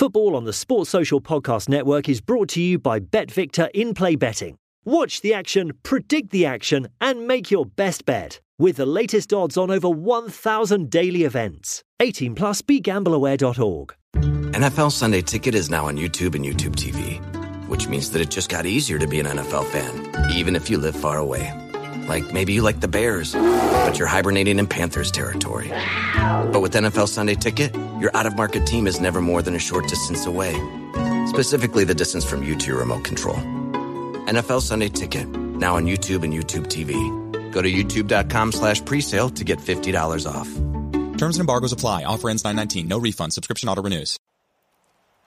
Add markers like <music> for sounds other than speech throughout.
Football on the Sports Social Podcast Network is brought to you by BetVictor in play betting. Watch the action, predict the action, and make your best bet with the latest odds on over 1,000 daily events. 18 plus begambleaware.org. NFL Sunday Ticket is now on YouTube and YouTube TV, which means that it just got easier to be an NFL fan, even if you live far away. Like maybe you like the Bears, but you're hibernating in Panthers territory. But with NFL Sunday Ticket, your out of market team is never more than a short distance away. Specifically, the distance from you to your remote control. NFL Sunday Ticket, now on YouTube and YouTube TV. Go to youtube.com slash presale to get $50 off. Terms and embargoes apply. Offer ends 919. No refund. Subscription auto renews.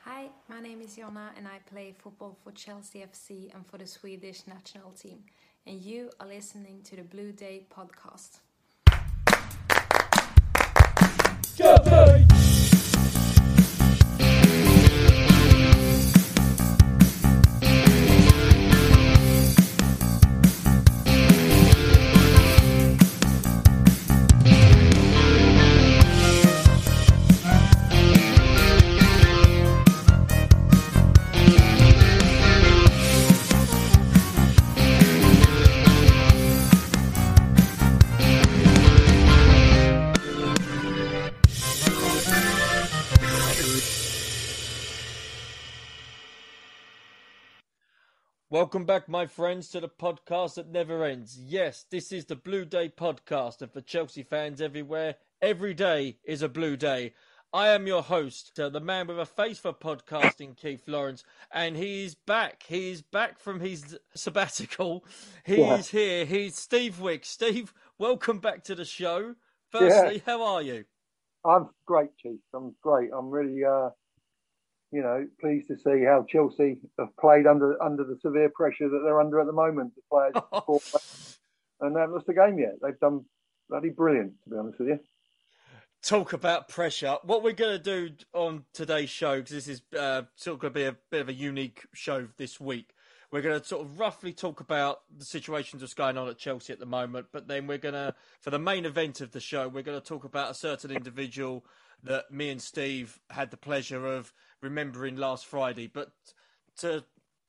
Hi, my name is Jonna and I play football for Chelsea FC and for the Swedish national team. And you are listening to the Blue Day podcast. Welcome back, my friends, to the podcast that never ends. Yes, this is the Blue Day podcast, and for Chelsea fans everywhere, every day is a blue day. I am your host, uh, the man with a face for podcasting, Keith Lawrence, and he's back. He's back from his sabbatical. He's Yeah. here. He's Steve Wicks. Steve, welcome back to the show. Firstly, how are you? I'm great, Keith. I'm great. I'm really, uh, you know, pleased to see how Chelsea have played under under the severe pressure that they're under at the moment. The players <laughs> before, and they haven't lost a game yet. They've done bloody brilliant, to be honest with you. talk about pressure. What we're going to do on today's show, because this is uh, sort of going to be a bit of a unique show this week, we're going to sort of roughly talk about the situations that's going on at Chelsea at the moment. But then we're going to, for the main event of the show, we're going to talk about a certain individual that me and Steve had the pleasure of remembering last Friday. But to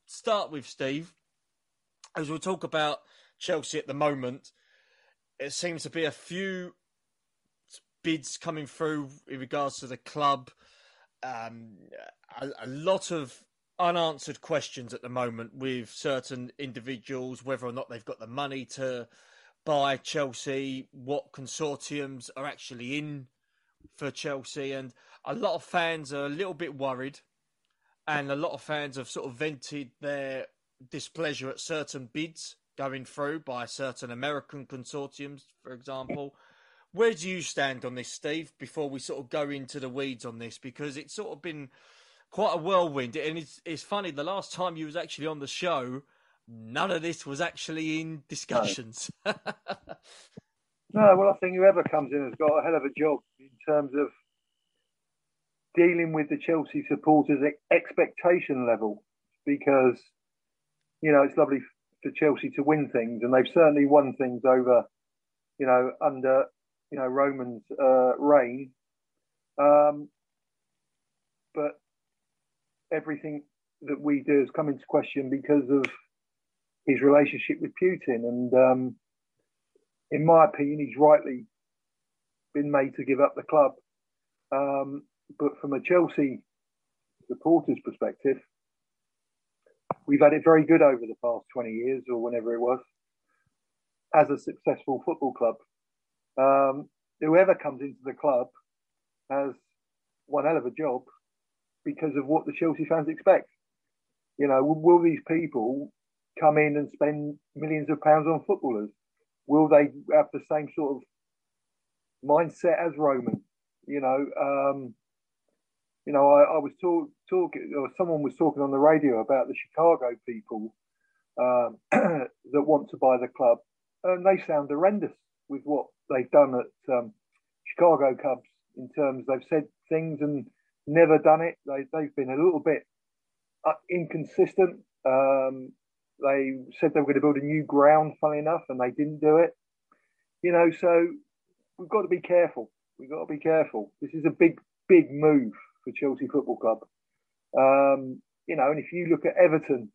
start with, Steve, as we'll talk about Chelsea at the moment, it seems to be a few bids coming through in regards to the club. Um, a, a lot of unanswered questions at the moment with certain individuals, whether or not they've got the money to buy Chelsea, what consortiums are actually in for Chelsea, and a lot of fans are a little bit worried, and a lot of fans have sort of vented their displeasure at certain bids going through by certain American consortiums, for example. Where do you stand on this, Steve, before we sort of go into the weeds on this? Because it's sort of been quite a whirlwind. And it's, it's funny, the last time you was actually on the show, none of this was actually in discussions. No, <laughs> well, I think whoever comes in has got a hell of a job terms of dealing with the Chelsea supporters' expectation level because, you know, it's lovely for Chelsea to win things, and they've certainly won things over, you know, under, you know, Roman's uh, reign. Um, but everything that we do has come into question because of his relationship with Putin, and um, in my opinion, he's rightly been made to give up the club. Um, but from a Chelsea supporters' perspective, we've had it very good over the past 20 years or whenever it was as a successful football club. Um, whoever comes into the club has one hell of a job because of what the Chelsea fans expect. You know, will, will these people come in and spend millions of pounds on footballers? Will they have the same sort of mindset as Roman? You know, um, you know, I, I was talk, talking, or someone was talking on the radio about the Chicago people um, <clears throat> that want to buy the club, and they sound horrendous with what they've done at um, Chicago Cubs in terms they've said things and never done it. They, they've been a little bit uh, inconsistent. Um, they said they were going to build a new ground, funny enough, and they didn't do it. You know, so we've got to be careful. We've got to be careful. This is a big, big move for Chelsea Football Club. Um, you know, and if you look at Everton,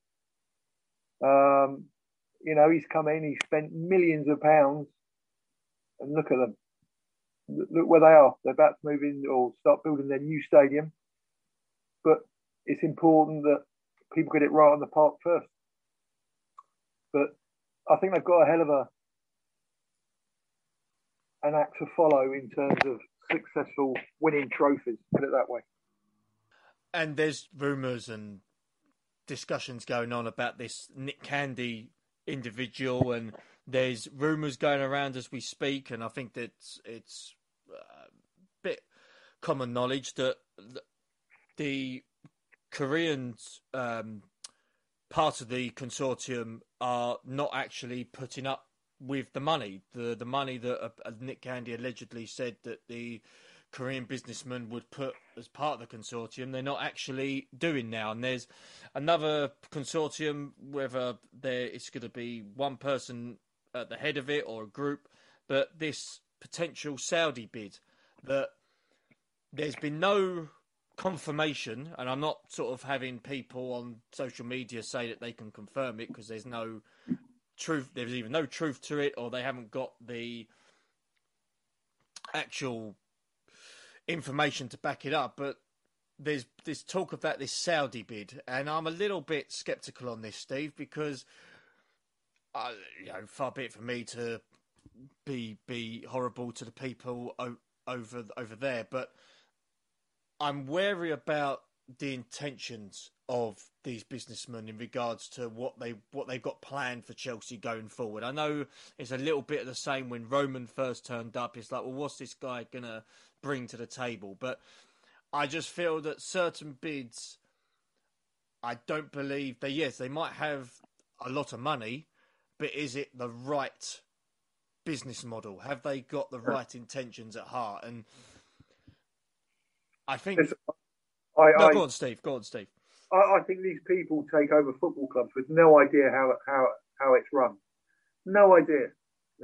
um, you know, he's come in, he's spent millions of pounds, and look at them. Look where they are. They're about to move in or start building their new stadium. But it's important that people get it right on the park first. But I think they've got a hell of a an act to follow in terms of successful winning trophies. Put it that way. And there's rumours and discussions going on about this Nick Candy individual, and there's rumours going around as we speak, and I think that it's, a uh, bit common knowledge that the Koreans um, part of the consortium are not actually putting up with the money, the the money that uh, Nick Candy allegedly said that the Korean businessman would put as part of the consortium. They're not actually doing now, and there's another consortium whether there it's going to be one person at the head of it or a group, but this potential Saudi bid that there's been no confirmation, and I'm not sort of having people on social media say that they can confirm it because there's no truth. There's even no truth to it, or they haven't got the actual information to back it up. But there's this talk about this Saudi bid, and I'm a little bit skeptical on this, Steve, because uh, you know, far be it from me to be be horrible to the people o- over over there, but I'm wary about the intentions of these businessmen in regards to what they what they've got planned for Chelsea going forward. I know it's a little bit of the same when Roman first turned up. It's like, well, what's this guy gonna bring to the table? But I just feel that certain bids, I don't believe they. Yes, they might have a lot of money, but is it the right business model? Have they got the right intentions at heart? And I think. I, no, I, go on, Steve. Go on, Steve. I, I, think these people take over football clubs with no idea how how how it's run, no idea.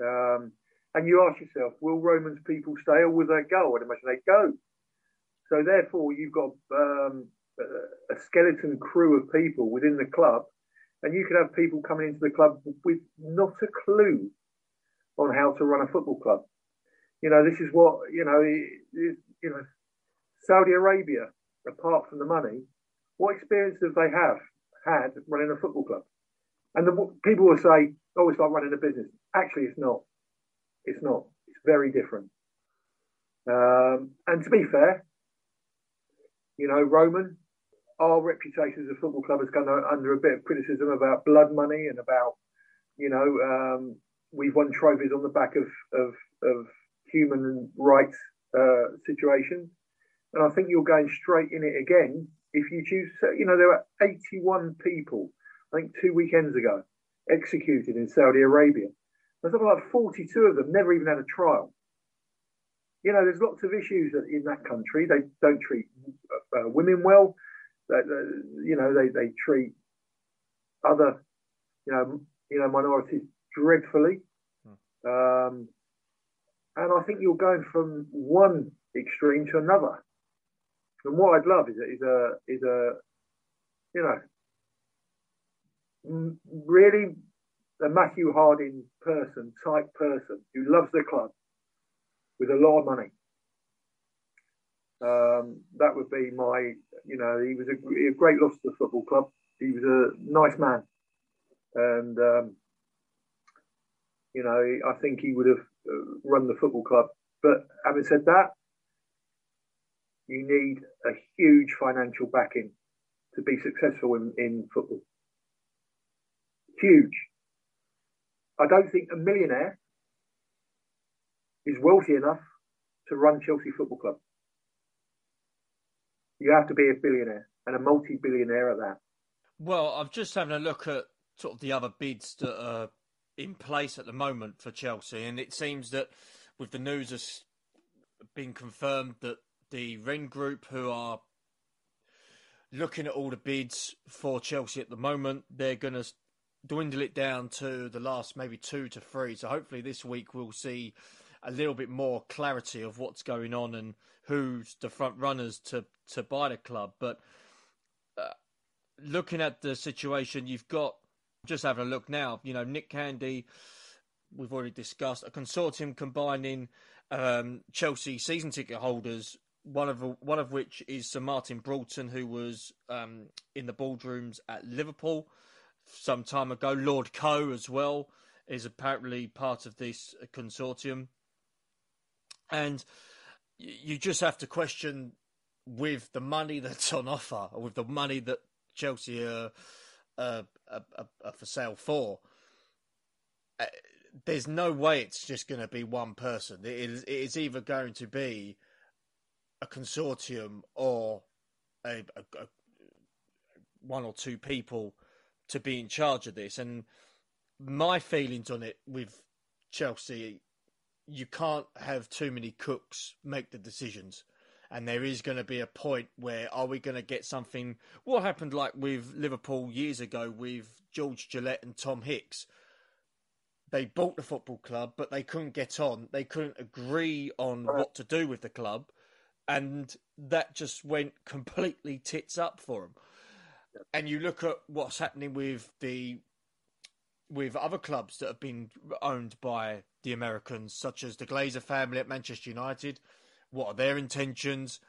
Um, and you ask yourself, will Romans people stay or will they go? I'd imagine they go. So therefore, you've got um, a skeleton crew of people within the club, and you could have people coming into the club with not a clue on how to run a football club. You know, this is what you know. you know, Saudi Arabia, apart from the money, what experience have they have had running a football club? And the, people will say, "Oh, it's like running a business." Actually, it's not. It's not. It's very different. Um, and to be fair, you know, Roman, our reputation as a football club has gone under a bit of criticism about blood money and about, you know, um, we've won trophies on the back of of, of human rights uh, situations. And I think you're going straight in it again if you choose. You know, there were 81 people, I think, two weekends ago, executed in Saudi Arabia. There's something like 42 of them never even had a trial. You know, there's lots of issues in that country. They don't treat uh, women well. They, you know, they, they treat other, you know, you know, minorities dreadfully. Hmm. Um, and I think you're going from one extreme to another. And what I'd love is a, is a, is a you know, really a Matthew Harding person, type person who loves the club with a lot of money. Um, that would be my, you know, he was a, a, great loss to the football club. He was a nice man. And, um, you know, I think he would have uh, run the football club. But having said that, you need a huge financial backing to be successful in, in football. Huge. I don't think a millionaire is wealthy enough to run Chelsea Football Club. You have to be a billionaire and a multi-billionaire at that. Well, I'm just having a look at sort of the other bids that are in place at the moment for Chelsea, and it seems that with the news has been confirmed that the Raine Group, who are looking at all the bids for Chelsea at the moment, they're going to dwindle it down to the last maybe two to three. So hopefully this week we'll see a little bit more clarity of what's going on and who's the front runners to to buy the club. But uh, looking at the situation, you've got just having a look now. You know, Nick Candy, we've already discussed a consortium combining um, Chelsea season ticket holders. One of one of which is Sir Martin Broughton, who was um, in the boardrooms at Liverpool some time ago. Lord Coe as well is apparently part of this consortium, and you just have to question with the money <laughs> that's on offer, or with the money that Chelsea are, are, are, are for sale for. Uh, there's no way it's just going to be one person. It is, it is either going to be a consortium or a, a, a, one or two people to be in charge of this. And my feelings on it with Chelsea, you can't have too many cooks make the decisions and there is going to be a point where are we going to get something? What happened like with Liverpool years ago with George Gillett and Tom Hicks? They bought the football club, but they couldn't get on. They couldn't agree on what to do with the club, and that just went completely tits up for them. And you look at what's happening with the with other clubs that have been owned by the Americans, such as the Glazer family at Manchester United what are their intentions?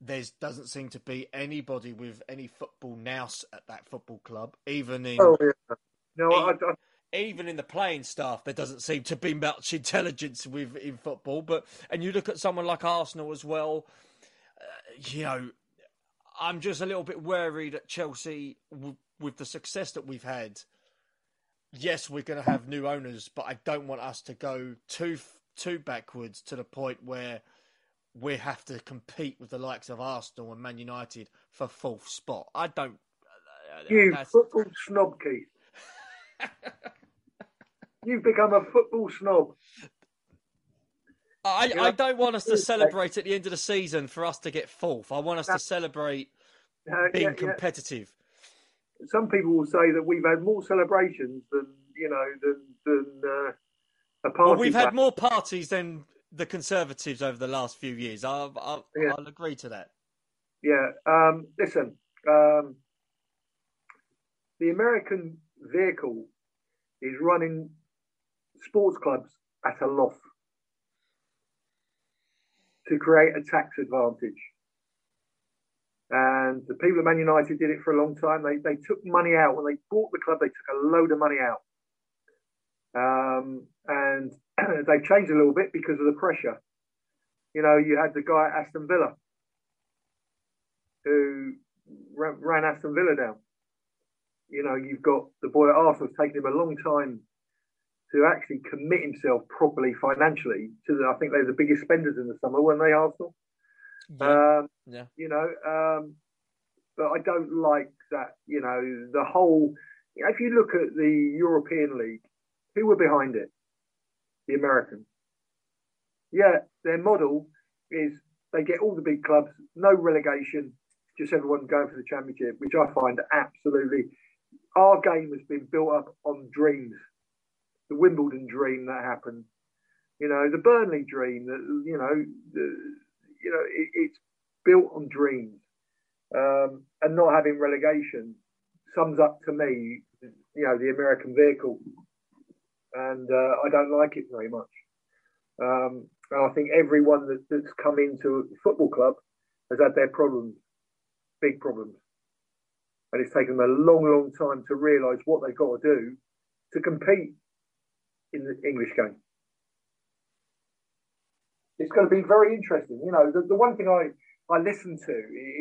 There doesn't seem to be anybody with any football nous at that football club, even in. Oh, yeah. No, even, I, I, even in the playing staff, there doesn't seem to be much <laughs> intelligence with in football. But and you look at someone like Arsenal as well. Uh, you know, I'm just a little bit worried at Chelsea w- with the success that we've had. Yes, we're going to have new owners, but I don't want us to go too too backwards to the point where we have to compete with the likes of Arsenal and Man United for fourth spot. I don't. Uh, you football snob, Keith. <laughs> You've become a football snob. I, I don't want us to celebrate at the end of the season for us to get fourth. I want us to celebrate uh, being yeah, competitive. Yeah. Some people will say that we've had more celebrations than you know than than uh, a party. Well, we've had more parties than the Conservatives over the last few years. I'll, I'll, yeah. I'll agree to that. Yeah. Um, listen, um, the American vehicle is running sports clubs at a loss to create a tax advantage. And the people at Man United did it for a long time. They, they took money out. When they bought the club, they took a load of money out. Um, and <clears throat> they've changed a little bit because of the pressure. You know, you had the guy at Aston Villa who ran Aston Villa down. You know, you've got the boy at Arsenal taking him a long time to actually commit himself properly financially to the, I think they're the biggest spenders in the summer, weren't they, Arsenal? Yeah. Um, yeah. You know, um, but I don't like that, you know, the whole, you know, if you look at the European League, who were behind it? The Americans. Yeah, their model is they get all the big clubs, no relegation, just everyone going for the championship, which I find absolutely. Our game has been built up on dreams. The Wimbledon dream that happened, you know, the Burnley dream that you know, the, you know, it, it's built on dreams, um, and not having relegation sums up to me, you know, the American vehicle. And uh, I don't like it very much. Um, and I think everyone that, that's come into a football club has had their problems, big problems, and it's taken them a long, long time to realise what they've got to do to compete in the English game. It's going to be very interesting. You know, the, the one thing I I listen to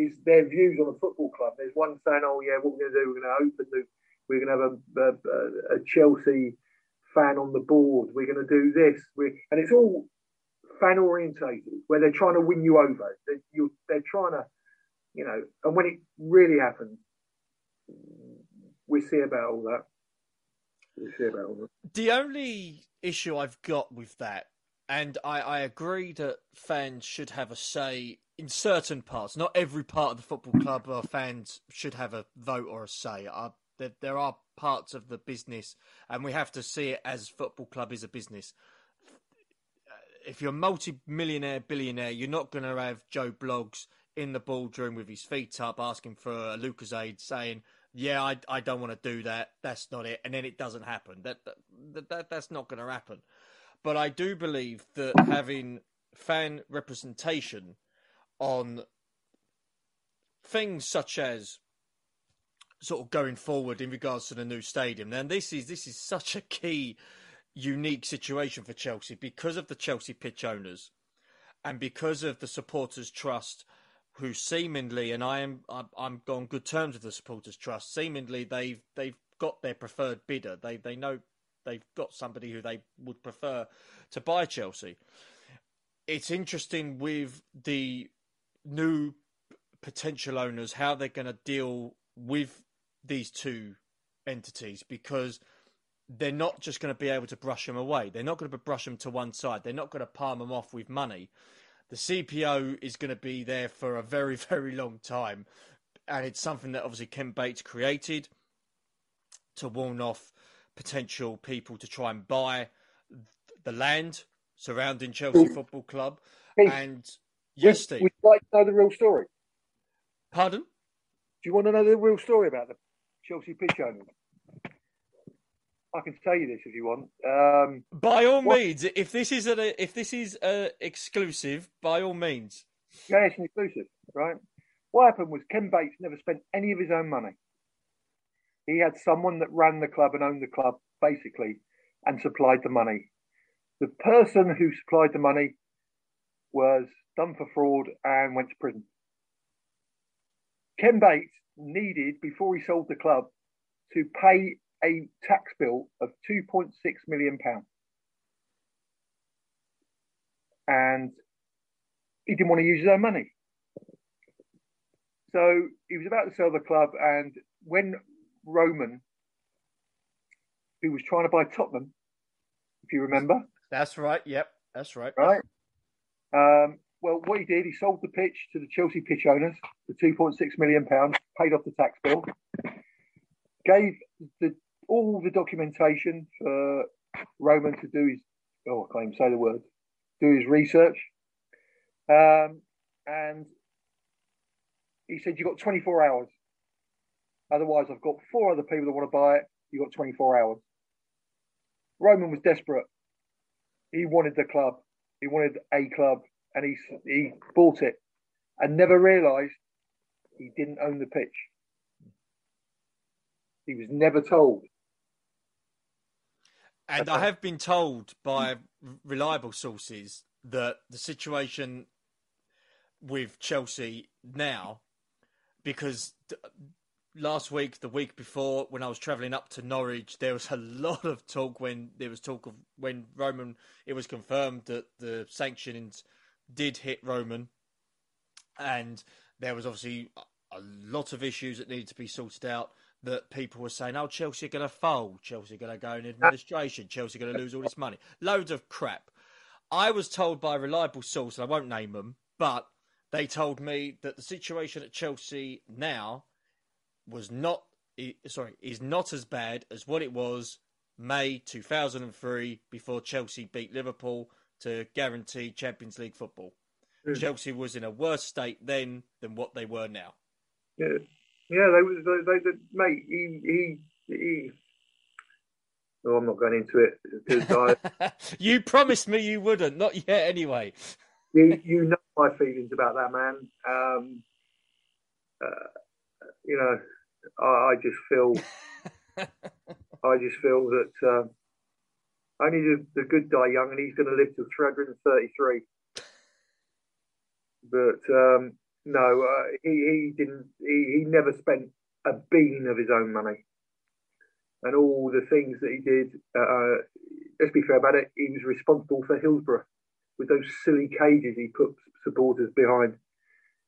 is their views on the football club. There's one saying, "Oh yeah, what we're going to do? We're going to open the, we're going to have a, a, a Chelsea fan on the board. We're going to do this. We're, and it's all fan orientated, where they're trying to win you over. They're, you, they're trying to, you know, and when it really happens, we see about all that. We see about all that. The only issue I've got with that, and I, I agree that fans should have a say in certain parts. Not every part of the football club or fans should have a vote or a say. I there, there are parts of the business, and we have to see it as football club is a business. If you're a multi-millionaire, billionaire, you're not going to have Joe Bloggs in the boardroom with his feet up, asking for a Lucozade, saying, "Yeah, I, I don't want to do that. That's not it," and then it doesn't happen. That that, that that's not going to happen. But I do believe that having fan representation on things such as sort of going forward in regards to the new stadium. Then this is this is such a key, unique situation for Chelsea because of the Chelsea pitch owners, and because of the supporters' trust, who seemingly, and I am I'm, on good terms with the supporters' trust. Seemingly, they've they've got their preferred bidder. They they know they've got somebody who they would prefer to buy Chelsea. It's interesting with the new potential owners how they're going to deal with these two entities because they're not just going to be able to brush them away. They're not going to brush them to one side. They're not going to palm them off with money. The CPO is going to be there for a very, <laughs> very long time. And it's something that obviously Ken Bates created to warn off potential people to try and buy the land surrounding Chelsea Football Club. And yes, Steve. Would you like to know the real story? Pardon? Do you want to know the real story about the Chelsea pitch owners? I can tell you this if you want. Um, by all what, means, if this is a if this is a exclusive, by all means. Yeah, it's an exclusive, right? What happened was Ken Bates never spent any of his own money. He had someone that ran the club and owned the club, basically, and supplied the money. The person who supplied the money was done for fraud and went to prison. Ken Bates needed, before he sold the club, to pay a tax bill of £2.6 million. And he didn't want to use his own money. So he was about to sell the club, and when Roman, who was trying to buy Tottenham, if you remember. That's right. Yep, that's right. Right. Um, well, what he did, he sold the pitch to the Chelsea pitch owners for 2.6 million pounds, paid off the tax bill, gave the, all the documentation for Roman to do his, oh, I can't even say the word, do his research. Um, and he said, You've got 24 hours. Otherwise, I've got four other people that want to buy it. You've got 24 hours. Roman was desperate. He wanted the club. He wanted a club and he he bought it and never realised he didn't own the pitch. He was never told. And I have been told by reliable sources that the situation with Chelsea now, because last week, the week before, when I was travelling up to Norwich, there was a <laughs> lot of talk when there was talk of when Roman. It was confirmed that the sanctions did hit Roman, and there was obviously a lot of issues that needed to be sorted out. That people were saying, "Oh, Chelsea are going to fold. Chelsea are going to go in administration. Chelsea are going to lose all this money." Loads of crap. I was told by a reliable source, and I won't name them, but they told me that the situation at Chelsea now was not sorry is not as bad as what it was May 2003 before Chelsea beat Liverpool to guarantee Champions League football. Mm. Chelsea was in a worse state then than what they were now. Yeah, yeah, they was they, they, they mate. He, he he Oh, I'm not going into it I... <laughs> you promised me you wouldn't. Not yet, anyway. you you know my feelings about that man. Um, uh, you know, I, I just feel <laughs> I just feel that um, only the, the good die young, and he's going to live to 333. But um, no, uh, he, he didn't. He, he never spent a bean of his own money, and all the things that he did. Uh, uh, let's be fair about it. He was responsible for Hillsborough with those silly cages he put supporters behind.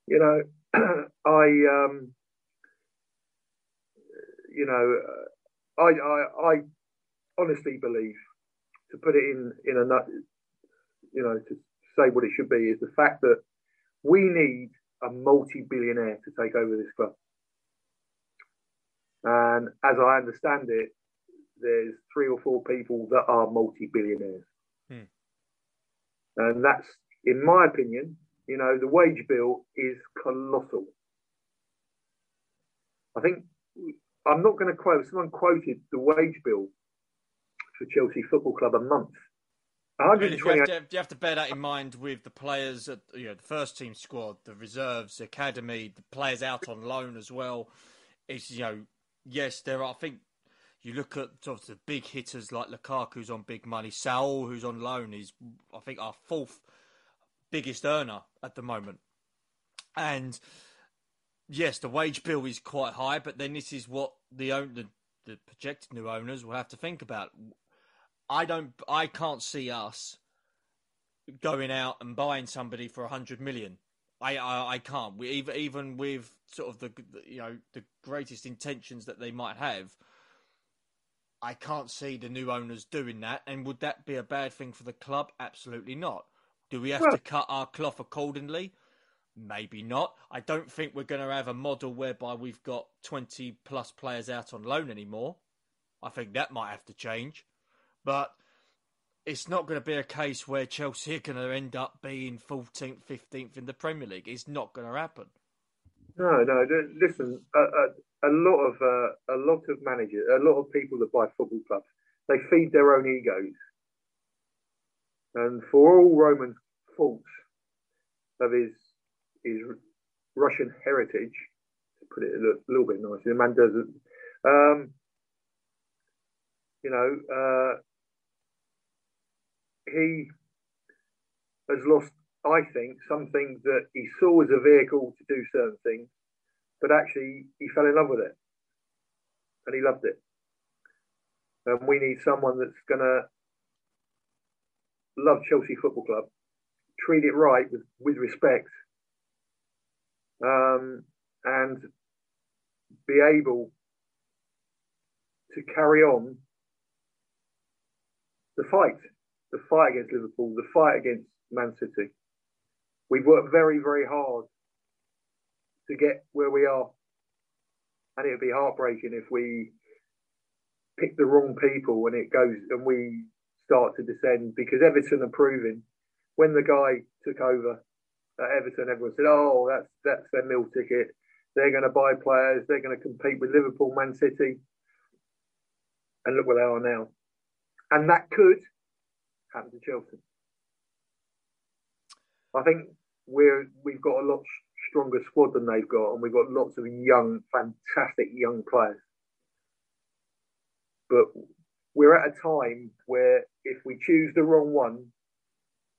You know, <clears throat> I, um, you know, I, I, I honestly believe to put it in in a nut, you know, to say what it should be is the fact that we need a multi-billionaire to take over this club. And as I understand it, there's three or four people that are multi-billionaires, hmm. and that's, in my opinion, You know, the wage bill is colossal. I think I'm not going to quote. Someone quoted the wage bill for Chelsea Football Club a month. You have, to, you have, to, bear that in mind with the players, at, you know, the first team squad, the reserves, the academy, the players out on loan as well. It's you know, yes, there are. I think you look at sort of the big hitters like Lukaku, who's on big money. Saul, who's on loan, is I think our fourth biggest earner at the moment. And yes, the wage bill is quite high, but then this is what the, the projected new owners will have to think about. I don't, I can't see us going out and buying somebody for a hundred million. I, I, I can't. We even even with sort of the you know the greatest intentions that they might have. I can't see the new owners doing that. And would that be a bad thing for the club? Absolutely not. Do we have well, to cut our cloth accordingly? Maybe not. I don't think we're going to have a model whereby we've got 20 plus players out on loan anymore. I think that might have to change. But it's not going to be a case where Chelsea are going to end up being 14th, 15th in the Premier League. It's not going to happen. No, no. Listen, a, a, a lot of uh, a lot of managers, a lot of people that buy football clubs, they feed their own egos. And for all Roman faults of his his Russian heritage, to put it a little, bit nicely, the man doesn't. Um, you know, uh, he has lost, I think, something that he saw as a vehicle to do certain things, but actually he fell in love with it and he loved it. And we need someone that's going to love Chelsea Football Club, treat it right with, with respect, um, and be able to carry on the fight the fight against Liverpool, the fight against Man City. We've worked very, very hard to get where we are. And it would be heartbreaking if we pick the wrong people and it goes and we start to descend because Everton are proving when the guy took over at Everton, everyone said, Oh, that's that's their meal ticket. They're going to buy players, they're going to compete with Liverpool, Man City. And look where they are now. And that could happen to Chelsea. I think we're we've got a lot stronger squad than they've got, and we've got lots of young, fantastic young players. But we're at a time where if we choose the wrong one,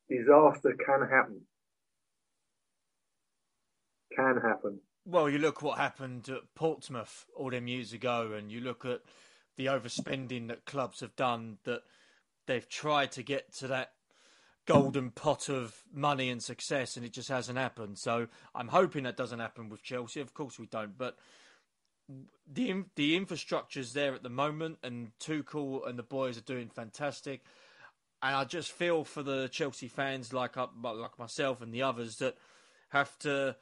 disaster can happen. Can happen. Well, you look what happened at Portsmouth all them years ago, and you look at the overspending that clubs have done that they've tried to get to that golden pot of money and success, and it just hasn't happened. So I'm hoping that doesn't happen with Chelsea. Of course we don't, but the the infrastructure's there at the moment, and Tuchel and the boys are doing fantastic. And I just feel for the Chelsea fans, like like myself and the others, that have to uh,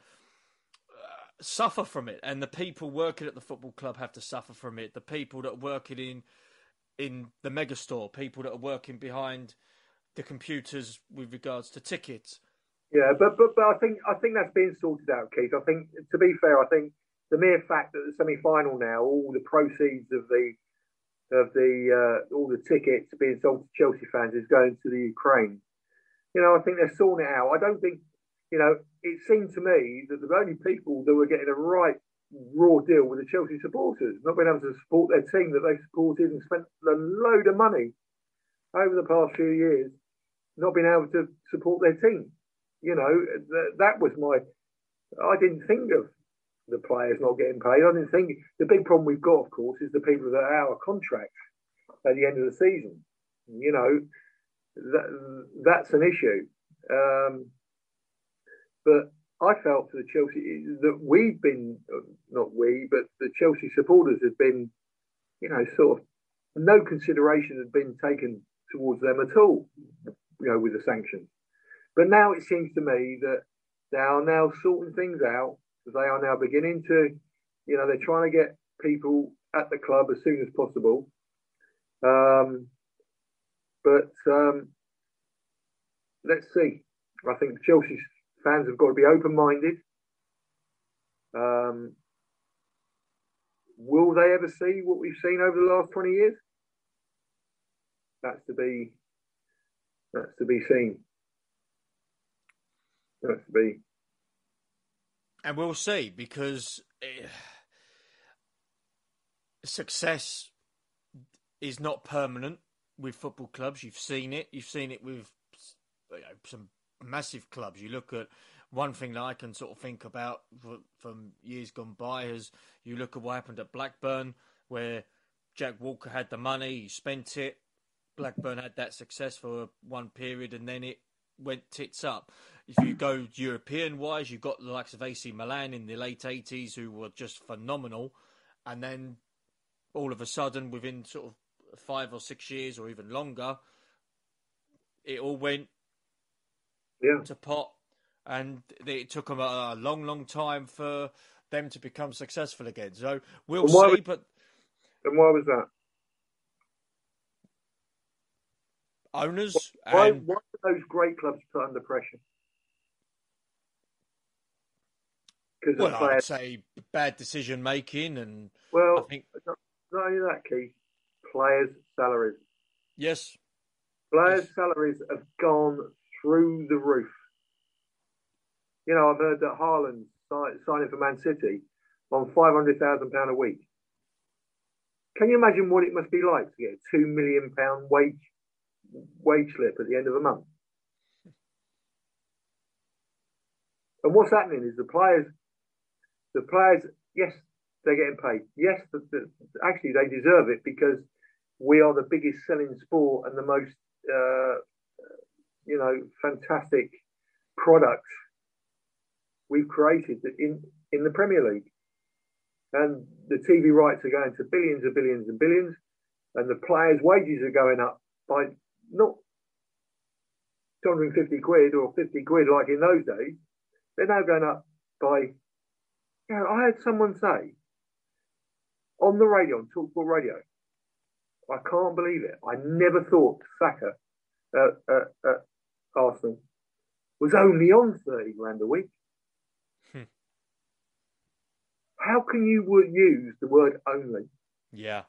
suffer from it, and the people working at the football club have to suffer from it. The people that work working in in the megastore, people that are working behind the computers with regards to tickets. Yeah, but but but I think I think that's being sorted out, Keith. I think to be fair, I think the mere fact that the semi-final now, all the proceeds of the of the uh, all the tickets being sold to Chelsea fans is going to the Ukraine. You know, I think they're sorting it out. I don't think, you know, it seemed to me that the only people that were getting a right raw deal with the Chelsea supporters, not being able to support their team that they supported and spent a load of money over the past few years, not being able to support their team. You know, th- that was my. I didn't think of the players not getting paid. I didn't think the big problem we've got, of course, is the people that are out of contract at the end of the season. You know, that, that's an issue. Um, but I felt for the Chelsea that we've been not we, but the Chelsea supporters have been, you know, sort of no consideration had been taken towards them at all, you know, with the sanctions. But now it seems to me that they are now sorting things out. They are now beginning to, you know, they're trying to get people at the club as soon as possible. Um, but um, let's see. I think Chelsea's Fans have got to be open-minded. Um, will they ever see what we've seen over the last twenty years? That's to be. That's to be seen. That's to be. And we'll see because eh, success is not permanent with football clubs. You've seen it. You've seen it with you know, some massive clubs. You look at one thing that I can sort of think about from years gone by is you look at what happened at Blackburn, where Jack Walker had the money, he spent it. Blackburn had that success for one period, and then it went tits up. If you go European wise, you've got the likes of AC Milan in the late 80s who were just phenomenal. And then all of a sudden, within sort of five or six years or even longer, it all went yeah. to pot. And it took them a, long, long time for them to become successful again. So we'll see. Was, but and why was that? Owners. Why, and... why were those great clubs put under pressure? Well, I would say bad decision making, and well, I think not only that, Keith, players' salaries. Yes, players' yes. salaries have gone through the roof. You know, I've heard that Haaland signing for Man City on five hundred thousand pound a week. Can you imagine what it must be like to get a two million pound wage wage slip at the end of a month? And what's happening is the players the players, yes, they're getting paid. Yes, the, the, actually, they deserve it because we are the biggest selling sport and the most, uh, you know, fantastic product we've created in, in the Premier League. And the TV rights are going to billions and billions and billions, and the players' wages are going up by not 250 quid or 50 quid like in those days. They're now going up by you know, I had someone say on the radio, on Talksport Radio, I can't believe it. I never thought Saka at, at, at Arsenal was only on 30 grand a week. Hmm. How can you use the word only? Yeah.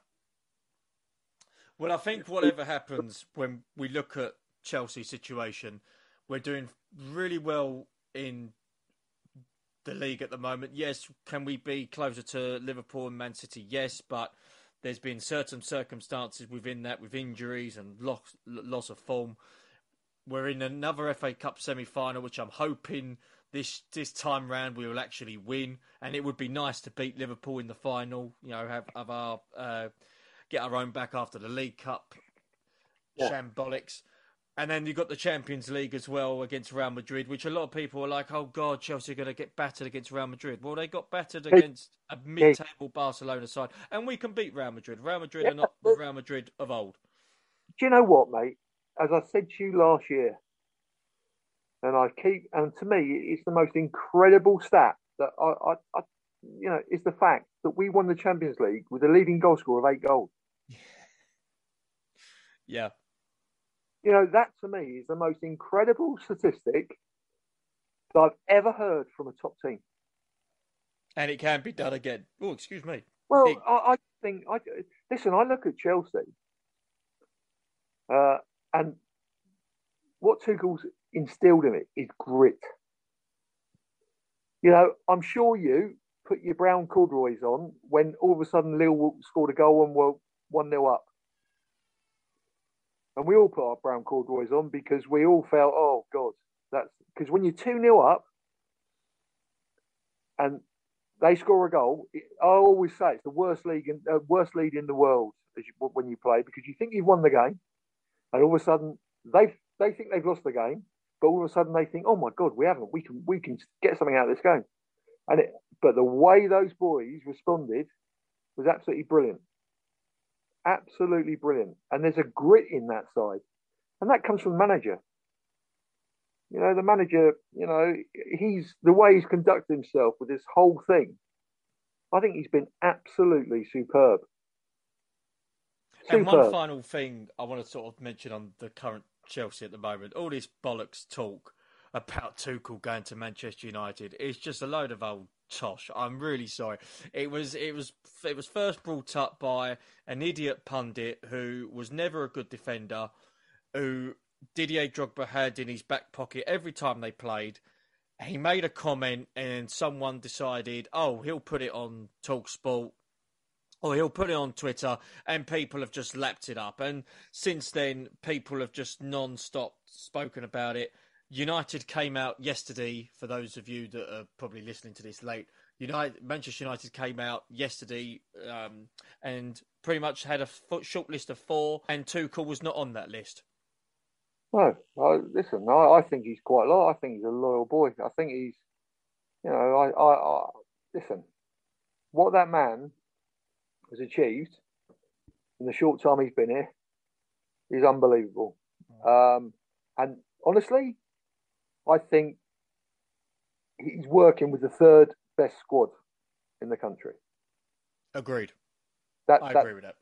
Well, I think whatever happens when we look at Chelsea's situation, we're doing really well in the league at the moment. Yes, can we be closer to Liverpool and Man City? Yes, but there's been certain circumstances within that, with injuries and loss loss of form. We're in another FA Cup semi-final, which I'm hoping this this time round we will actually win, and it would be nice to beat Liverpool in the final. You know, have, have our uh, get our own back after the League Cup yeah. shambolics. And then you've got the Champions League as well against Real Madrid, which a lot of people are like, oh, God, Chelsea are going to get battered against Real Madrid. Well, they got battered against a mid table Barcelona side, and we can beat Real Madrid. Real Madrid yeah, are not the Real Madrid of old. Do you know what, mate? As I said to you last year, and I keep, and to me, it's the most incredible stat that I, I, I you know, is the fact that we won the Champions League with a leading goal scorer of eight goals. <laughs> yeah. You know, that to me is the most incredible statistic that I've ever heard from a top team. And it can be done again. Oh, excuse me. Well, it... I, I, think, I listen, I look at Chelsea, uh, and what Tuchel's instilled in it is grit. You know, I'm sure you put your brown corduroys on when all of a sudden Lille scored a goal and were 1 0 up. And we all put our brown corduroys on because we all felt, oh God, that's because when you're 2 0 up and they score a goal, I always say it's the worst league, in, uh, worst lead in the world you, when you play because you think you've won the game, and all of a sudden they they think they've lost the game, but all of a sudden they think, oh my God, we haven't. We can we can get something out of this game, and it, but the way those boys responded was absolutely brilliant absolutely brilliant. And there's a grit in that side. And that comes from the manager. You know, the manager, you know, he's the way he's conducted himself with this whole thing. I think he's been absolutely superb. And one final thing I want to sort of mention on the current Chelsea at the moment, all this bollocks talk about Tuchel going to Manchester United is just a load of old tosh. I'm really sorry. It was it was it was first brought up by an idiot pundit who was never a good defender, who Didier Drogba had in his back pocket every time they played. He made a comment, and someone decided, oh, he'll put it on Talksport or he'll put it on Twitter, and people have just lapped it up. And since then, people have just non-stop spoken about it. United came out yesterday. For those of you that are probably listening to this late, United Manchester United came out yesterday um, and pretty much had a short list of four, and Tuchel was not on that list. No, I, listen, I, I, think he's quite loyal. I think he's a loyal boy. I think he's, you know, I, I, I listen. What that man has achieved in the short time he's been here is unbelievable. Um, and honestly, I think he's working with the third best squad in the country. Agreed. That, I that, agree with that.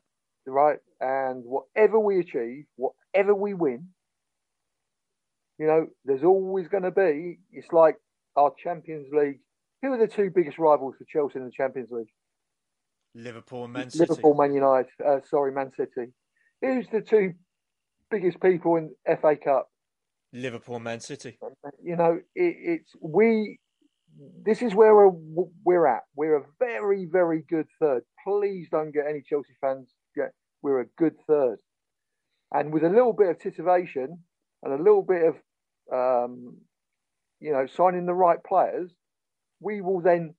Right. And whatever we achieve, whatever we win, you know, there's always going to be, it's like our Champions League. Who are the two biggest rivals for Chelsea in the Champions League? Liverpool and Man City. Liverpool, Man United. Uh, sorry, Man City. Who's the two biggest people in FA Cup? Liverpool, Man City. You know, it, it's we. This is where we're, we're at. We're a very, very good third. Please don't get any Chelsea fans. Get we're a good third, and with a little bit of titivation and a little bit of, um, you know, signing the right players, we will then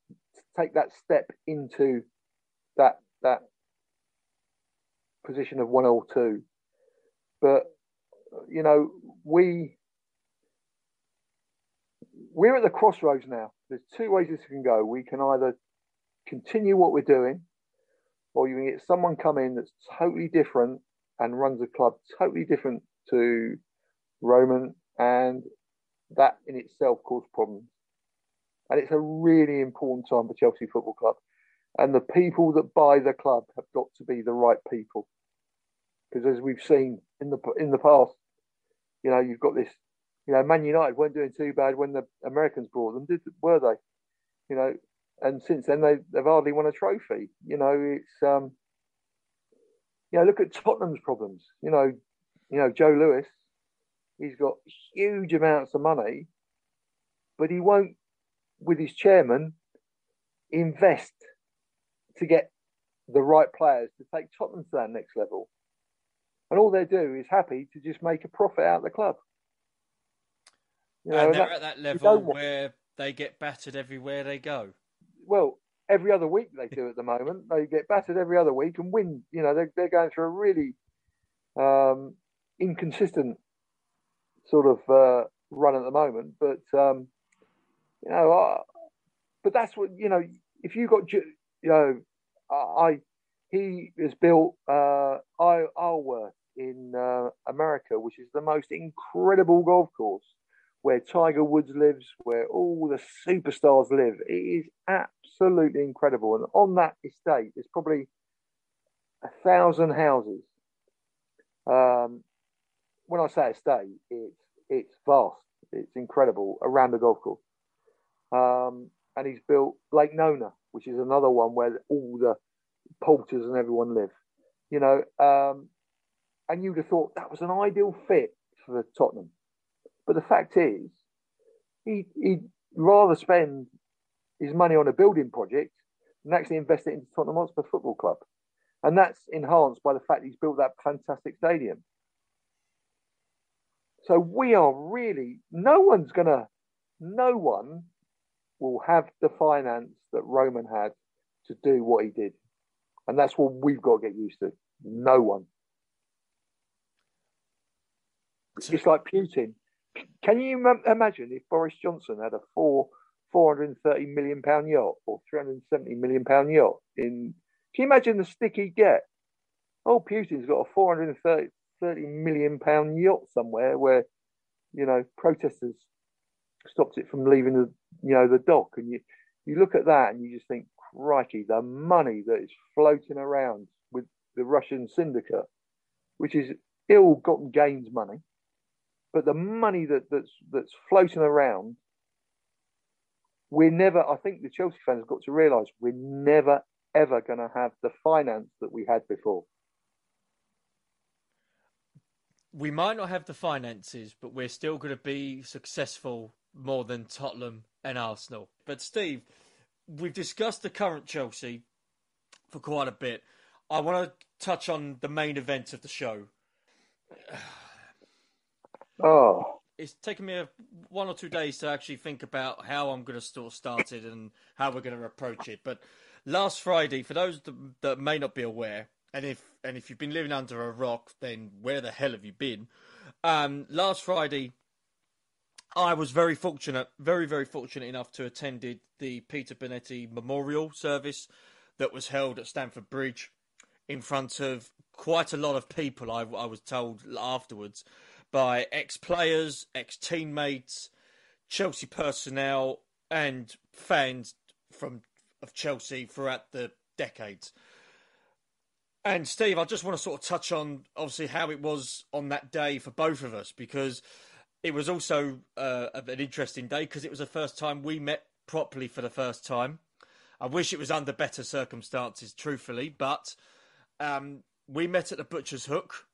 take that step into that that position of one or two. But you know, we we're at the crossroads now. There's two ways this can go. We can either continue what we're doing, or you can get someone come in that's totally different and runs a club totally different to Roman, and that in itself causes problems. And it's a really important time for Chelsea Football Club and the people that buy the club have got to be the right people. Because as we've seen in the in the past, you know, you've got this. You know, Man United weren't doing too bad when the Americans brought them, did were they? You know, and since then they they've hardly won a trophy. You know, it's um, you know, look at Tottenham's problems. You know, you know Joe Lewis, he's got huge amounts of money, but he won't, with his chairman, invest to get the right players to take Tottenham to that next level. And all they do is happy to just make a profit out of the club. You know, and they're and that, at that level where they get battered everywhere they go. Well, every other week they do at the moment. They get battered every other week and win. You know, they're, they're going through a really um, inconsistent sort of uh, run at the moment. But, um, you know, uh, but that's what, you know, if you got, you know, I he has built uh, Isleworth in uh, America, which is the most incredible golf course where Tiger Woods lives, where all the superstars live. It is absolutely incredible. And on that estate, there's probably a thousand houses. Um, when I say estate, it's it's vast. It's incredible around the golf course. Um, and he's built Lake Nona, which is another one where all the Poulters and everyone live. You know, um, and you'd have thought that was an ideal fit for Tottenham. But the fact is, he, he'd rather spend his money on a building project than actually invest it into Tottenham Hotspur Football Club. And that's enhanced by the fact he's built that fantastic stadium. So we are really, no one's going to, no one will have the finance that Roman had to do what he did. And that's what we've got to get used to. No one. It's like Putin. Can you imagine if Boris Johnson had a four, 430 million pound yacht or 370 million pound yacht? In can you imagine the stick he'd get? Oh, Putin's got a 430 30 million pound yacht somewhere where, you know, protesters stopped it from leaving the, you know, the dock. And you, you look at that and you just think, crikey, the money that is floating around with the Russian syndicate, which is ill-gotten gains money, but the money that, that's that's floating around, we're never. I think the Chelsea fans have got to realise we're never ever going to have the finance that we had before. We might not have the finances, but we're still going to be successful more than Tottenham and Arsenal. But Steve, we've discussed the current Chelsea for quite a bit. I want to touch on the main event of the show. <sighs> Oh, It's taken me a, one or two days to actually think about how I'm going to sort start it and how we're going to approach it. But last Friday, for those that may not be aware, and if and if you've been living under a rock, then where the hell have you been? Um, last Friday, I was very fortunate, very very fortunate enough to attended the Peter Bonetti Memorial Service that was held at Stamford Bridge in front of quite a lot of people. I, I was told afterwards by ex-players, ex-teammates, Chelsea personnel, and fans from of Chelsea throughout the decades. And Steve, I just want to sort of touch on obviously how it was on that day for both of us because it was also uh, an interesting day because it was the first time we met properly for the first time. I wish it was under better circumstances, truthfully, but um, we met at the Butcher's Hook,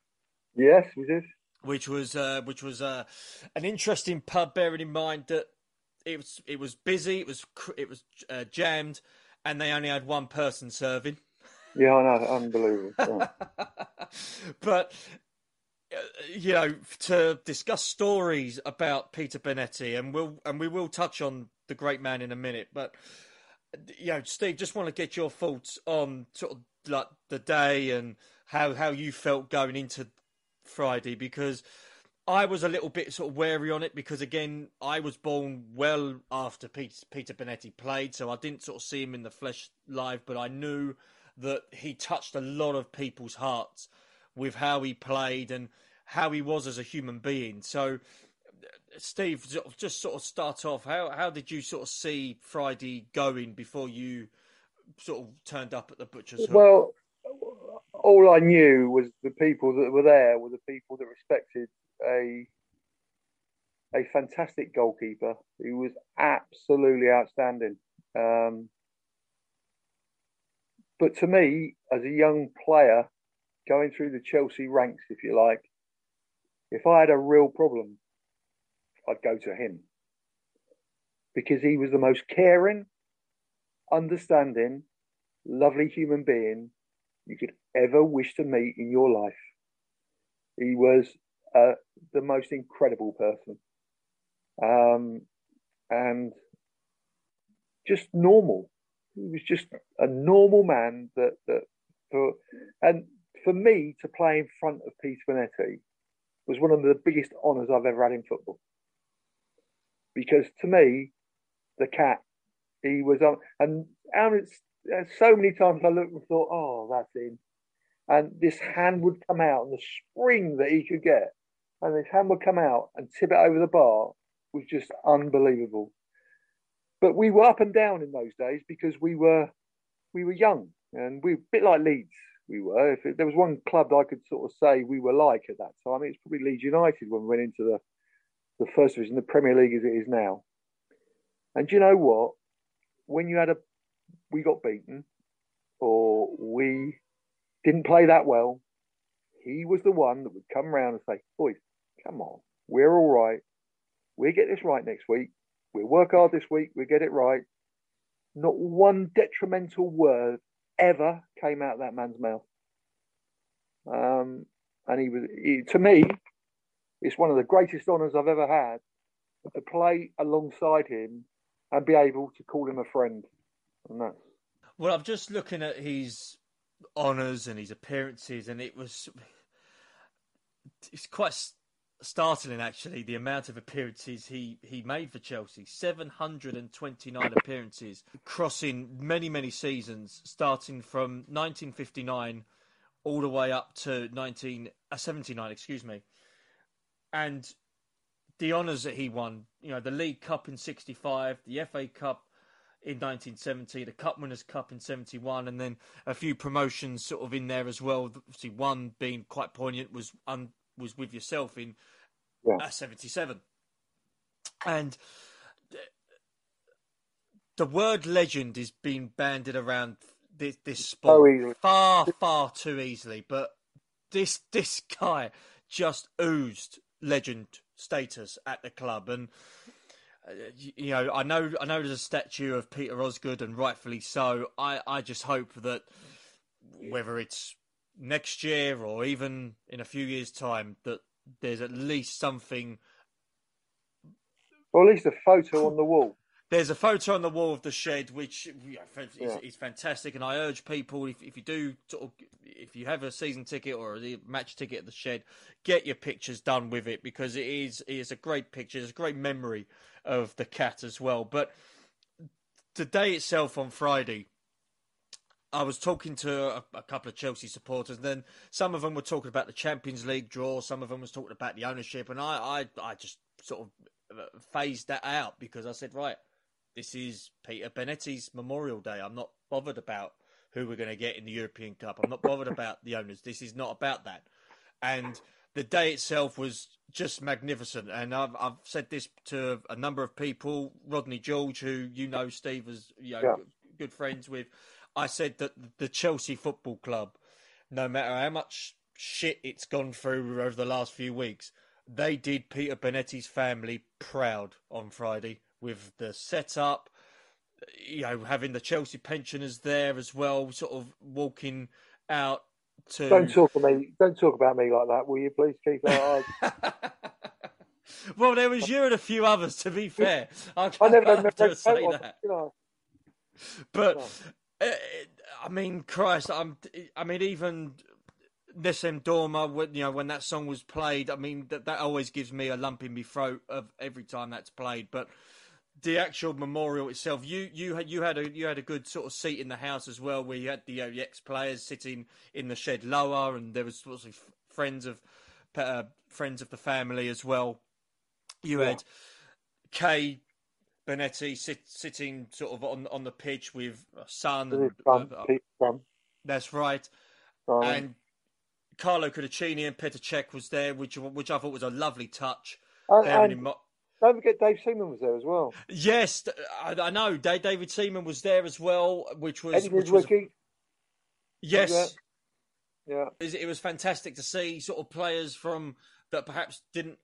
yes, we did. which was uh, which was uh, an interesting pub. Bearing in mind that it was it was busy, it was it was uh, jammed, and they only had one person serving. Yeah, I know, unbelievable. <laughs> Yeah. but Uh, you know, to discuss stories about Peter Bonetti, and we'll and we will touch on the great man in a minute. But you know, Steve, just want to get your thoughts on sort of like the day and how how you felt going into Friday because. I was a little bit sort of wary on it because again I was born well after Peter, Peter Bonetti played, so I didn't sort of see him in the flesh live, but I knew that he touched a lot of people's hearts with how he played and how he was as a human being. So, Steve, just sort of start off. How how did you sort of see Friday going before you sort of turned up at the butcher's hook? Well, all I knew was the people that were there were the people that respected a a fantastic goalkeeper who was absolutely outstanding. Um, but to me, as a young player going through the Chelsea ranks, if you like, if I had a real problem, I'd go to him because he was the most caring, understanding, lovely human being you could ever wish to meet in your life. He was uh, the most incredible person, um, and just normal. He was just a normal man that that for and for me to play in front of Peter Bonetti was one of the biggest honours I've ever had in football. Because to me, the cat, he was on, and so many times I looked and thought, oh, that's him. And this hand would come out, and the spring that he could get, and this hand would come out and tip it over the bar was just unbelievable. But we were up and down in those days because we were we were young and we were a bit like Leeds. We were. If there was one club that I could sort of say we were like at that time, it's probably Leeds United when we went into the the first division, the Premier League as it is now. And do you know what? When you had a, we got beaten, or we didn't play that well, he was the one that would come round and say, "Boys, come on, we're all right. We'll get this right next week. We'll work hard this week. We'll get it right." Not one detrimental word ever came out of that man's mouth. Um, and he was, he, to me, it's one of the greatest honours I've ever had to play alongside him and be able to call him a friend. And that's Well, I'm just looking at his honours and his appearances, and it was it's quite startling actually the amount of appearances he he made for Chelsea. 729 appearances, crossing many many seasons, starting from 1959 all the way up to 1979 uh, excuse me, and the honours that he won. You know, the League Cup in '65, the FA Cup in 1970, the Cup Winners' Cup in 71, and then a few promotions sort of in there as well. Obviously, one being quite poignant was un, was with yourself in yeah. at 77. And the word legend is being banded around this, this sport oh, far, far too easily. But this this guy just oozed legend status at the club, and uh, you know, I know, I know, there's a statue of Peter Osgood, and rightfully so. I, I just hope that whether it's next year or even in a few years' time, that there's at least something, or at least a photo on the wall. There's a photo on the wall of the shed, which is, yeah. is fantastic, and I urge people if, if you do sort of if you have a season ticket or a match ticket at the shed, get your pictures done with it because it is it is a great picture, it's a great memory of the cat as well. But the day itself on Friday, I was talking to a, a, couple of Chelsea supporters, and then some of them were talking about the Champions League draw, some of them was talking about the ownership, and I, I, I just sort of uh, phased that out because I said, right, this is Peter Bonetti's Memorial Day. I'm not bothered about who we're going to get in the European Cup. I'm not bothered about the owners. This is not about that. And the day itself was just magnificent. And I've, I've said this to a number of people. Rodney George, who you know, Steve, is you know, yeah. good friends with. I said that the Chelsea Football Club, no matter how much shit it's gone through over the last few weeks, they did Peter Bonetti's family proud on Friday with the setup, you know, having the Chelsea pensioners there as well, sort of walking out to. Don't talk to me. Don't talk about me like that, will you? Please keep that. <laughs> well, there was you and a few others. To be fair, I, I never <laughs> have to say that. You know. But I mean, Christ, I'm. I mean, even Nessun Dorma, when you know when that song was played, I mean that that always gives me a lump in my throat of every time that's played. But the actual memorial itself, you you had you had a you had a good sort of seat in the house as well, where you had the, uh, the ex players sitting in the shed lower, and there was of friends of uh, friends of the family as well. You yeah. had Kay Bonetti sit, sitting sort of on on the pitch with son. Son, uh, That's right, and Carlo Cudicini and Petr Cech was there, which which I thought was a lovely touch. And, and, don't forget Dave Seaman was there as well. Yes, I, I know. David Seaman was there as well, which was Eddie which was, Yes. Yeah. It was fantastic to see sort of players from that perhaps didn't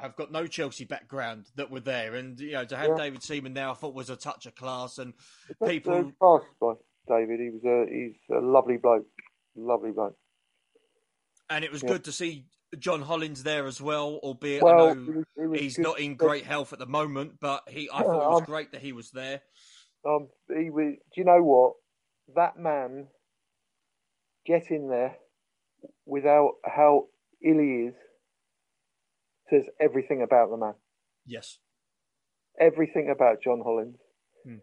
have got no Chelsea background that were there, and you know to have yeah. David Seaman there, I thought was a touch of class and That's people. Class by David, he was a he's a lovely bloke, lovely bloke. And it was yeah. good to see John Hollins there as well, albeit well, I know it was, he's not in great health at the moment, but he I thought it was um, great that he was there. Um, he was. Do you know what? That man Get in there without how ill he is says everything about the man. Yes. Everything about John Hollins. Hmm.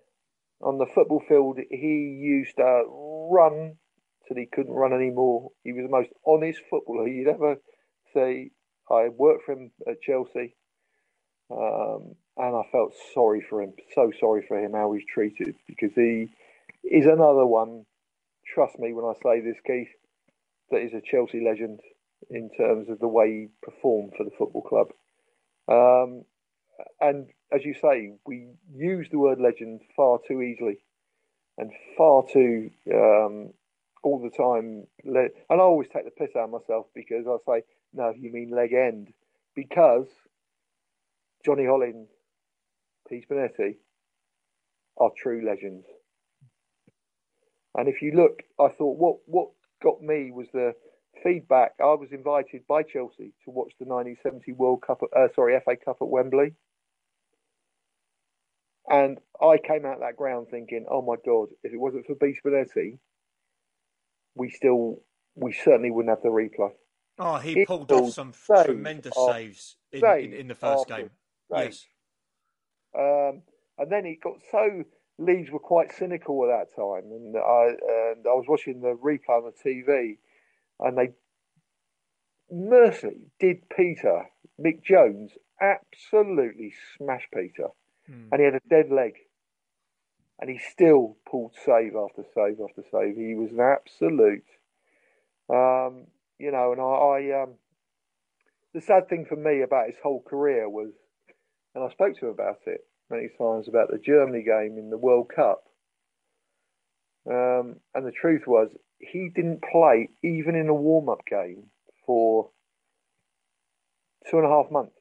On the football field, he used to run till he couldn't run anymore. He was the most honest footballer you'd ever see. I worked for him at Chelsea, um, and I felt sorry for him. So sorry for him how he's treated because he is another one. Trust me when I say this, Keith, that is a Chelsea legend in terms of the way he performed for the football club. Um, and as you say, we use the word legend far too easily and far too um, all the time. And I always take the piss out of myself because I say no, you mean leg end. Because Johnny Hollins, Pete Bonetti are true legends. And if you look, I thought what what got me was the feedback. I was invited by Chelsea to watch the 1970 World Cup, uh, sorry, FA Cup at Wembley. And I came out that ground thinking, oh my God, if it wasn't for Pete Bonetti, we still, we certainly wouldn't have the replay. Oh, he pulled off some save tremendous saves in, in, in, the first game. Save. Yes. Um, and then he got so Leeds were quite cynical at that time, and I and I was watching the replay on the TV, and they mercilessly did Peter Mick Jones absolutely smash Peter, hmm. and he had a dead leg, and he still pulled save after save after save. He was an absolute. Um, you know, and I, I um, the sad thing for me about his whole career was, and I spoke to him about it many times about the Germany game in the World Cup. Um, and the truth was, he didn't play even in a warm up game for two and a half months.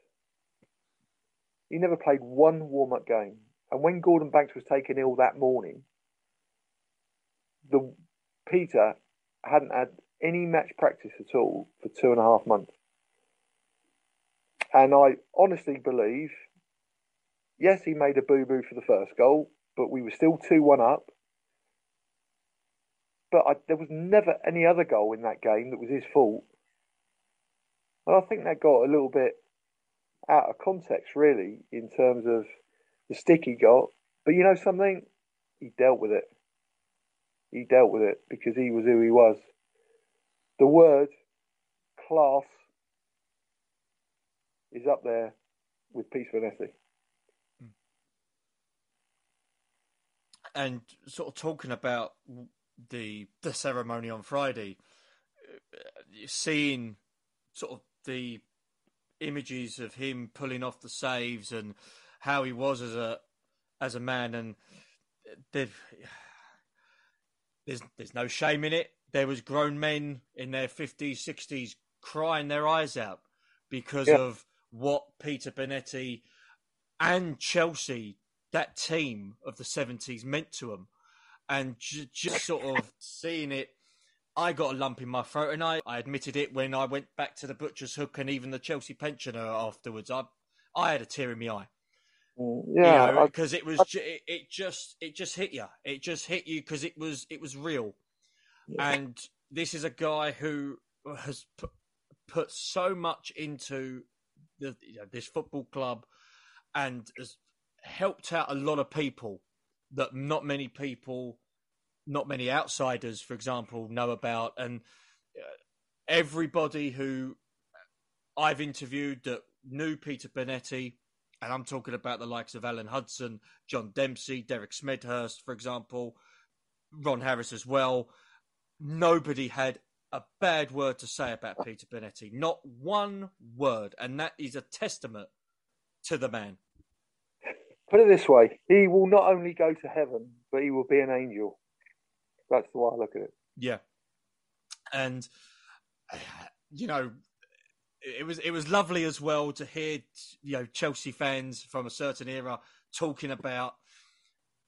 He never played one warm up game. And when Gordon Banks was taken ill that morning, the Peter hadn't had any match practice at all for two and a half months. And I honestly believe, yes, he made a boo boo for the first goal, but we were still 2 1 up. But I, there was never any other goal in that game that was his fault. And I think that got a little bit out of context, really, in terms of the stick he got. But you know something? He dealt with it. He dealt with it because he was who he was. The word class is up there with Peter Bonetti. Hmm. And sort of talking about the the ceremony on Friday, uh, seeing sort of the images of him pulling off the saves and how he was as a as a man, and there's there's no shame in it. There was grown men in their fifties, sixties crying their eyes out because yeah. of what Peter Bonetti and Chelsea, that team of the seventies, meant to them, and j- just sort of seeing it. I got a lump in my throat, and I, I admitted it when I went back to the butcher's hook and even the Chelsea pensioner afterwards. I I had a tear in my eye. Mm, yeah, because you know, it was it, it, just it just hit you. It just hit you because it was it was real. Yeah. And this is a guy who has put, put so much into the, you know, this football club and has helped out a lot of people that not many people, not many outsiders, for example, know about. And uh, everybody who I've interviewed that knew Peter Bonetti and I'm talking about the likes of Alan Hudson, John Dempsey, Derek Smethurst, for example, Ron Harris as well. Nobody had a bad word to say about Peter Bonetti. Not one word. And that is a testament to the man. Put it this way he will not only go to heaven, but he will be an angel. That's the way I look at it. Yeah. And, <sighs> you know, it was it was lovely as well to hear you know Chelsea fans from a certain era talking about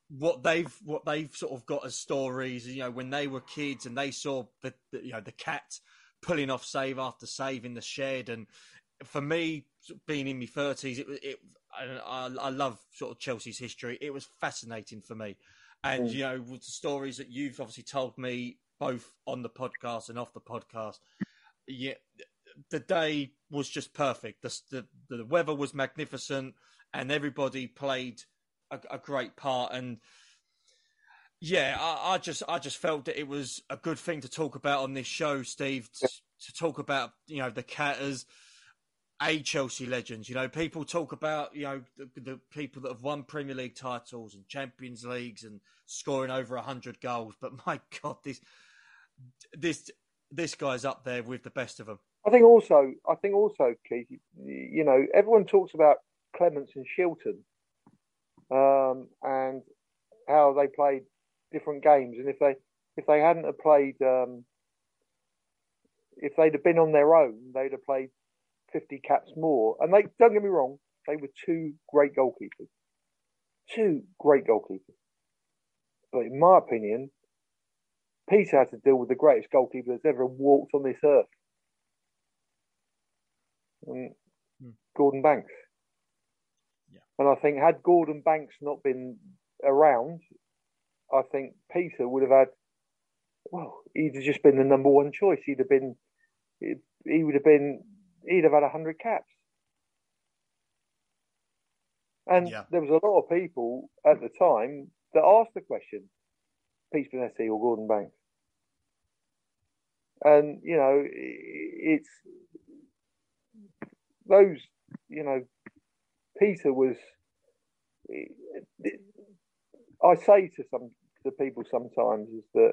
what they've what they've sort of got as stories. You know, when they were kids and they saw the, the you know the cat pulling off save after save in the shed, and for me, being in my thirties, it was it I, I love sort of Chelsea's history. It was fascinating for me, and mm. you know with the stories that you've obviously told me both on the podcast and off the podcast. Yeah, the day was just perfect. The, the, the weather was magnificent, and everybody played a, a great part. And yeah, I, I, just I just felt that it was a good thing to talk about on this show, Steve. To, to talk about you know the cat as a Chelsea legends. You know, people talk about you know the, the, people that have won Premier League titles and Champions Leagues and scoring over hundred goals. But <laughs> my God, this this this guy's up there with the best of them. I think also, I think also, Keith, you know, everyone talks about Clemence and Shilton um, and how they played different games, and if they if they hadn't have played, um, if they'd have been on their own, they'd have played fifty caps more. And they don't get me wrong, they were two great goalkeepers, two great goalkeepers. But in my opinion, Peter had to deal with the greatest goalkeeper that's ever walked on this earth and hmm. Gordon Banks. Yeah. And I think had Gordon Banks not been around, I think Peter would have had. Well, he'd have just been the number one choice. He'd have been. He would have been. He'd have had hundred caps. And yeah. there was a lot of people at the time that asked the question, Pete Bonetti or Gordon Banks. And, you know, it's those, you know, Peter was. I say to some the people sometimes is that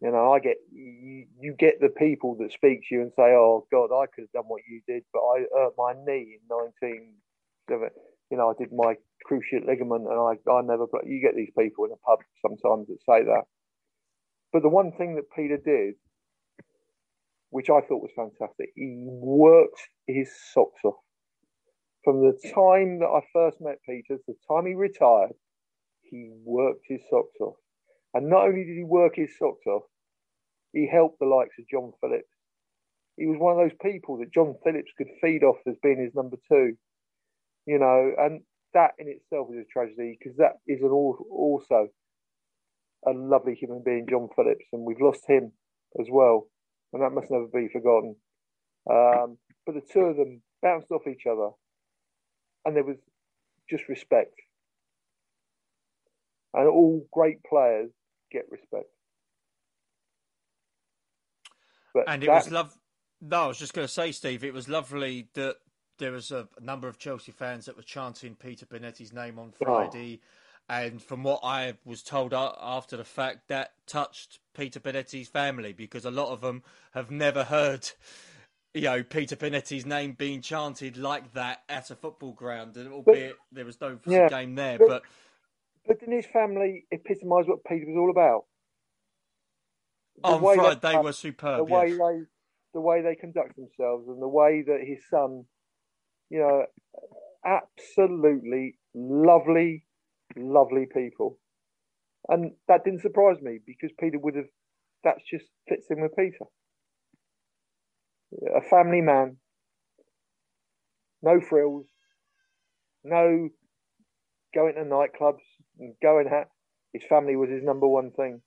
You know, I get you, you get the people that speak to you and say, "Oh God, I could have done what you did, but I hurt my knee in 19." You know, I did my cruciate ligament, and I I never. You get these people in a pub sometimes that say that. But the one thing that Peter did, which I thought was fantastic, he worked his socks off. From the time that I first met Peter to the time he retired, he worked his socks off. And not only did he work his socks off, he helped the likes of John Phillips. He was one of those people that John Phillips could feed off as being his number two. You know, and that in itself is a tragedy because that is an also a lovely human being, John Phillips, and we've lost him as well, and that must never be forgotten. Um, but the two of them bounced off each other, and there was just respect. And all great players get respect. But and it that... was love. No, I was just going to say, Steve, it was lovely that there was a, number of Chelsea fans that were chanting Peter Bonetti's name on oh. Friday. Oh. And from what I was told after the fact, that touched Peter Bonetti's family because a lot of them have never heard, you know, Peter Bonetti's name being chanted like that at a football ground. And albeit but, there was no yeah, game there, but, but but didn't his family epitomise what Peter was all about? The oh, On Friday, they, they were superb. The way they, the way they conduct themselves, and the way that his son, you know, absolutely lovely, lovely people, and that didn't surprise me because Peter would have. That just fits in with Peter. A family man, no frills, no going to nightclubs, going out. His family was his number one thing,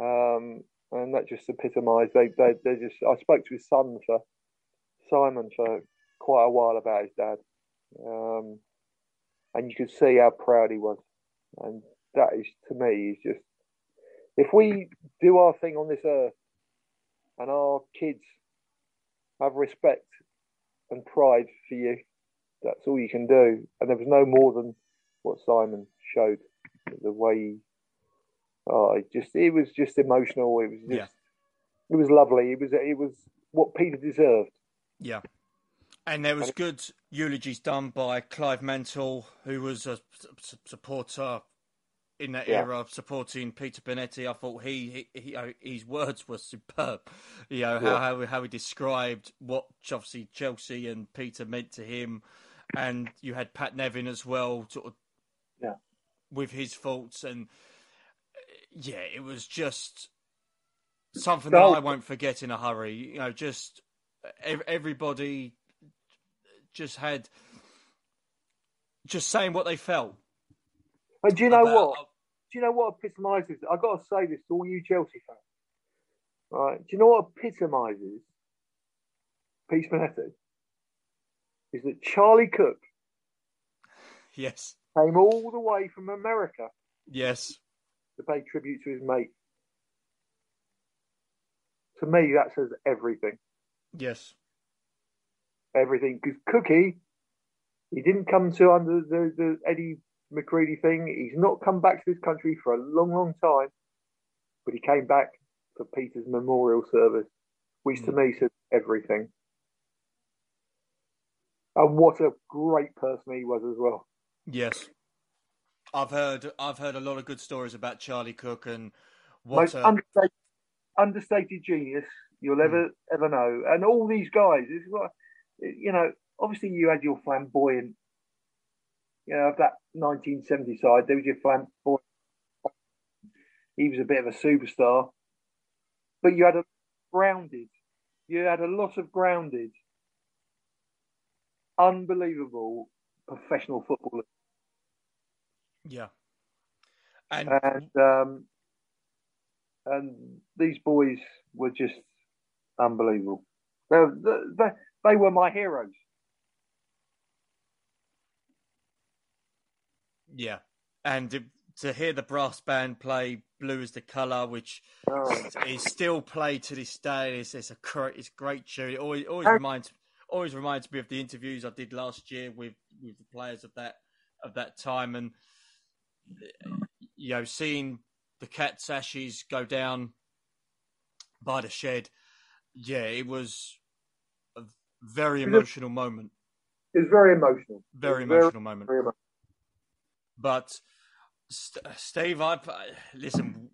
um, and that just epitomised. They, they, they just. I spoke to his son for Simon for quite a while about his dad, um, and you could see how proud he was. And that is, to me, is just. If we do our thing on this earth, and our kids have respect and pride for you, that's all you can do. And there was no more than what Simon showed, the way oh, it just it was just emotional. It was just, yeah. it was lovely. It was it was what Peter deserved. Yeah. And there was good eulogies done by Clive Mantle, who was a supporter in that yeah. era, supporting Peter Bonetti. I thought he, he, he his words were superb. You know how, yeah. how how he described what obviously Chelsea and Peter meant to him, and you had Pat Nevin as well, sort of yeah. With his faults, and uh, yeah, it was just something that I won't forget in a hurry. You know, just uh, everybody just had just saying what they felt. And do you know about, what? Do you know what epitomises? I've got to say this to all you Chelsea fans. Right? Do you know what epitomises Pete Bonetti? Is that Charlie Cooke? Yes came all the way from America. Yes. To pay tribute to his mate. To me, that says everything. Yes. Everything. Because Cookie, he didn't come to under the, the Eddie McCreadie thing. He's not come back to this country for a long, long time. But he came back for Peter's memorial service, which to hmm. me says everything. And what a great person he was as well. Yes, I've heard I've heard a lot of good stories about Charlie Cooke and what a... understated, understated, genius you'll ever mm. ever know. And all these guys, this is what you know. Obviously, you had your flamboyant, you know, of that 1970 side. There was your flamboyant. He was a bit of a superstar, but you had a grounded. You had a lot of grounded, unbelievable professional footballers yeah. And and, um, and these boys were just unbelievable. They, they, they were my heroes. Yeah, and to hear the brass band play "Blue Is the Color," which oh. is still played to this day, it's, it's a it's a great tune. It always always reminds always reminds me of the interviews I did last year with with the players of that of that time, and you know, seeing the cat's ashes go down by the shed. Yeah, it was a very emotional moment. It was very emotional. Very emotional very, moment. Very emotional. But Steve, I listen.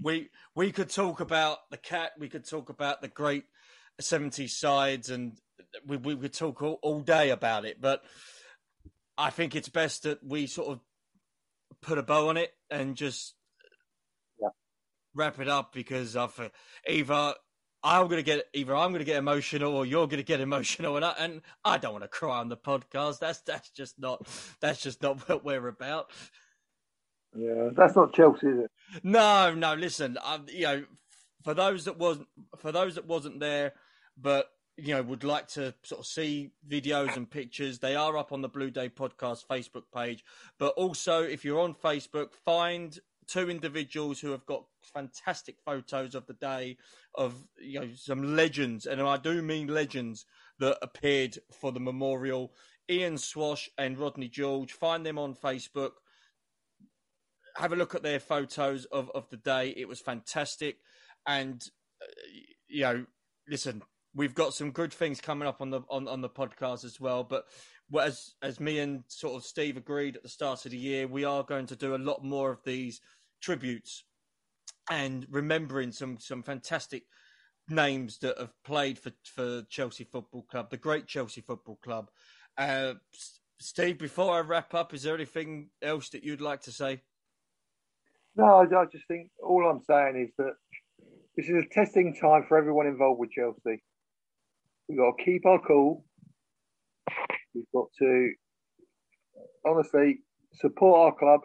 We we could talk about the cat. We could talk about the great 70s sides, and we we could talk all, all day about it. But I think it's best that we sort of put a bow on it and just yeah. wrap it up because of either I'm going to get either I'm going to get emotional or you're going to get emotional, and I, and I don't want to cry on the podcast. That's that's just not that's just not <laughs> what we're about. Yeah, that's not Chelsea, is it? No, no. Listen, I, you know, for those that wasn't for those that wasn't there, but you know would like to sort of see videos and pictures. They are up on the blue day podcast facebook page. But also if you're on facebook find two individuals who have got fantastic photos of the day of you know some legends. And i do mean legends that appeared for the memorial. Ian swash and rodney george find them on facebook. Have a look at their photos of, of the day. It was fantastic. And uh, you know listen we've got some good things coming up on the on, on the podcast as well. But as as me and sort of Steve agreed at the start of the year, we are going to do a lot more of these tributes and remembering some some fantastic names that have played for for Chelsea Football Club, the great Chelsea Football Club. Uh, Steve, before I wrap up, is there anything else that you'd like to say? No, I just think all I'm saying is that this is a testing time for everyone involved with Chelsea. We've got to keep our cool. We've got to honestly support our club,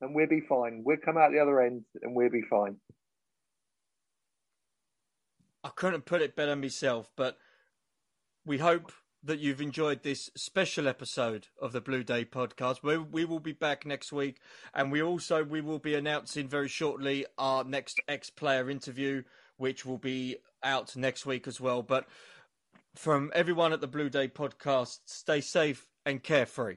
and we'll be fine. We'll come out the other end, and we'll be fine. I couldn't put it better myself, but we hope that you've enjoyed this special episode of the Blue Day podcast. We, we will be back next week, and we also we will be announcing very shortly our next ex-player interview, which will be out next week as well. But from everyone at the Blue Day podcast, stay safe and carefree.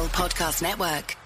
Podcast Network.